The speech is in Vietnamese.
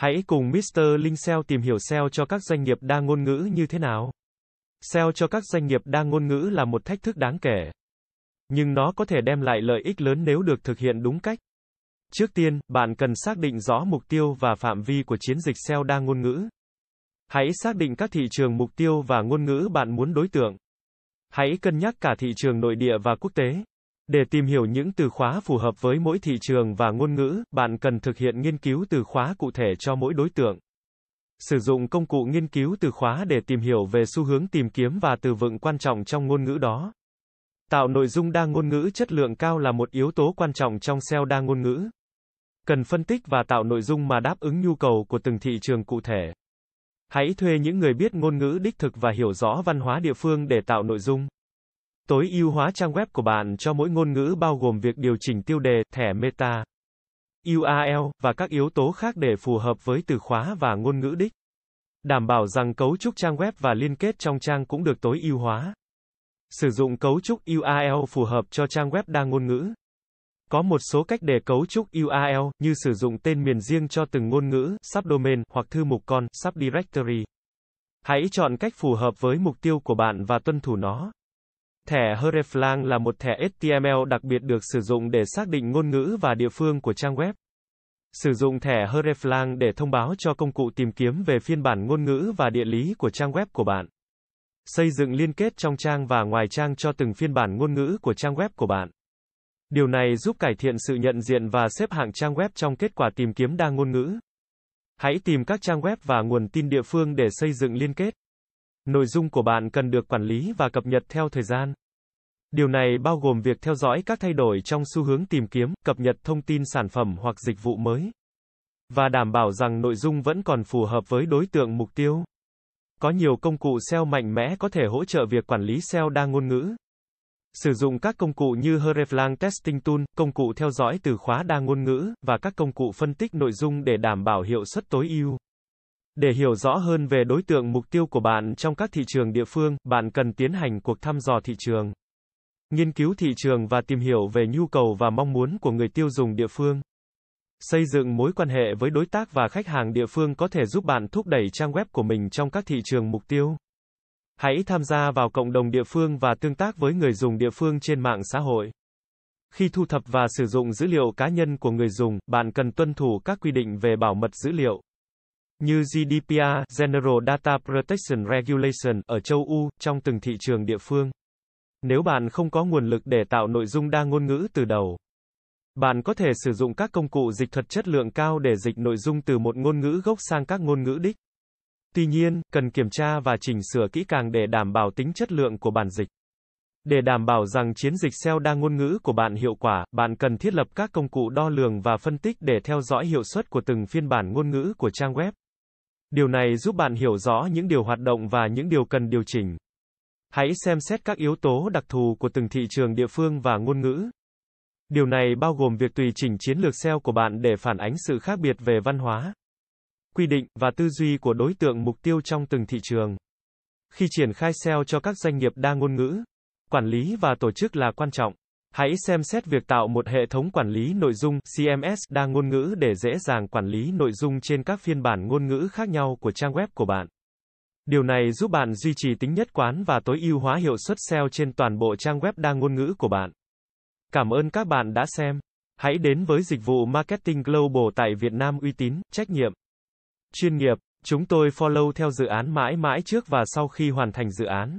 Hãy cùng Mr. Linh SEO tìm hiểu SEO cho các doanh nghiệp đa ngôn ngữ như thế nào. SEO cho các doanh nghiệp đa ngôn ngữ là một thách thức đáng kể. Nhưng nó có thể đem lại lợi ích lớn nếu được thực hiện đúng cách. Trước tiên, bạn cần xác định rõ mục tiêu và phạm vi của chiến dịch SEO đa ngôn ngữ. Hãy xác định các thị trường mục tiêu và ngôn ngữ bạn muốn đối tượng. Hãy cân nhắc cả thị trường nội địa và quốc tế. Để tìm hiểu những từ khóa phù hợp với mỗi thị trường và ngôn ngữ, bạn cần thực hiện nghiên cứu từ khóa cụ thể cho mỗi đối tượng. Sử dụng công cụ nghiên cứu từ khóa để tìm hiểu về xu hướng tìm kiếm và từ vựng quan trọng trong ngôn ngữ đó. Tạo nội dung đa ngôn ngữ chất lượng cao là một yếu tố quan trọng trong SEO đa ngôn ngữ. Cần phân tích và tạo nội dung mà đáp ứng nhu cầu của từng thị trường cụ thể. Hãy thuê những người biết ngôn ngữ đích thực và hiểu rõ văn hóa địa phương để tạo nội dung. Tối ưu hóa trang web của bạn cho mỗi ngôn ngữ bao gồm việc điều chỉnh tiêu đề, thẻ meta, URL và các yếu tố khác để phù hợp với từ khóa và ngôn ngữ đích. Đảm bảo rằng cấu trúc trang web và liên kết trong trang cũng được tối ưu hóa. Sử dụng cấu trúc URL phù hợp cho trang web đa ngôn ngữ. Có một số cách để cấu trúc URL, như sử dụng tên miền riêng cho từng ngôn ngữ, subdomain, hoặc thư mục con, subdirectory. Hãy chọn cách phù hợp với mục tiêu của bạn và tuân thủ nó. Thẻ hreflang là một thẻ HTML đặc biệt được sử dụng để xác định ngôn ngữ và địa phương của trang web. Sử dụng thẻ hreflang để thông báo cho công cụ tìm kiếm về phiên bản ngôn ngữ và địa lý của trang web của bạn. Xây dựng liên kết trong trang và ngoài trang cho từng phiên bản ngôn ngữ của trang web của bạn. Điều này giúp cải thiện sự nhận diện và xếp hạng trang web trong kết quả tìm kiếm đa ngôn ngữ. Hãy tìm các trang web và nguồn tin địa phương để xây dựng liên kết. Nội dung của bạn cần được quản lý và cập nhật theo thời gian. Điều này bao gồm việc theo dõi các thay đổi trong xu hướng tìm kiếm, cập nhật thông tin sản phẩm hoặc dịch vụ mới, và đảm bảo rằng nội dung vẫn còn phù hợp với đối tượng mục tiêu. Có nhiều công cụ SEO mạnh mẽ có thể hỗ trợ việc quản lý SEO đa ngôn ngữ. Sử dụng các công cụ như Hreflang Testing Tool, công cụ theo dõi từ khóa đa ngôn ngữ, và các công cụ phân tích nội dung để đảm bảo hiệu suất tối ưu. Để hiểu rõ hơn về đối tượng mục tiêu của bạn trong các thị trường địa phương, bạn cần tiến hành cuộc thăm dò thị trường. Nghiên cứu thị trường và tìm hiểu về nhu cầu và mong muốn của người tiêu dùng địa phương. Xây dựng mối quan hệ với đối tác và khách hàng địa phương có thể giúp bạn thúc đẩy trang web của mình trong các thị trường mục tiêu. Hãy tham gia vào cộng đồng địa phương và tương tác với người dùng địa phương trên mạng xã hội. Khi thu thập và sử dụng dữ liệu cá nhân của người dùng, bạn cần tuân thủ các quy định về bảo mật dữ liệu như GDPR, General Data Protection Regulation ở châu Âu trong từng thị trường địa phương. Nếu bạn không có nguồn lực để tạo nội dung đa ngôn ngữ từ đầu, bạn có thể sử dụng các công cụ dịch thuật chất lượng cao để dịch nội dung từ một ngôn ngữ gốc sang các ngôn ngữ đích. Tuy nhiên, cần kiểm tra và chỉnh sửa kỹ càng để đảm bảo tính chất lượng của bản dịch. Để đảm bảo rằng chiến dịch SEO đa ngôn ngữ của bạn hiệu quả, bạn cần thiết lập các công cụ đo lường và phân tích để theo dõi hiệu suất của từng phiên bản ngôn ngữ của trang web. Điều này giúp bạn hiểu rõ những điều hoạt động và những điều cần điều chỉnh. Hãy xem xét các yếu tố đặc thù của từng thị trường địa phương và ngôn ngữ. Điều này bao gồm việc tùy chỉnh chiến lược SEO của bạn để phản ánh sự khác biệt về văn hóa, quy định và tư duy của đối tượng mục tiêu trong từng thị trường. Khi triển khai SEO cho các doanh nghiệp đa ngôn ngữ, quản lý và tổ chức là quan trọng. Hãy xem xét việc tạo một hệ thống quản lý nội dung CMS đa ngôn ngữ để dễ dàng quản lý nội dung trên các phiên bản ngôn ngữ khác nhau của trang web của bạn. Điều này giúp bạn duy trì tính nhất quán và tối ưu hóa hiệu suất SEO trên toàn bộ trang web đa ngôn ngữ của bạn. Cảm ơn các bạn đã xem. Hãy đến với dịch vụ Marketing Global tại Việt Nam uy tín, trách nhiệm, chuyên nghiệp. Chúng tôi follow theo dự án mãi mãi trước và sau khi hoàn thành dự án.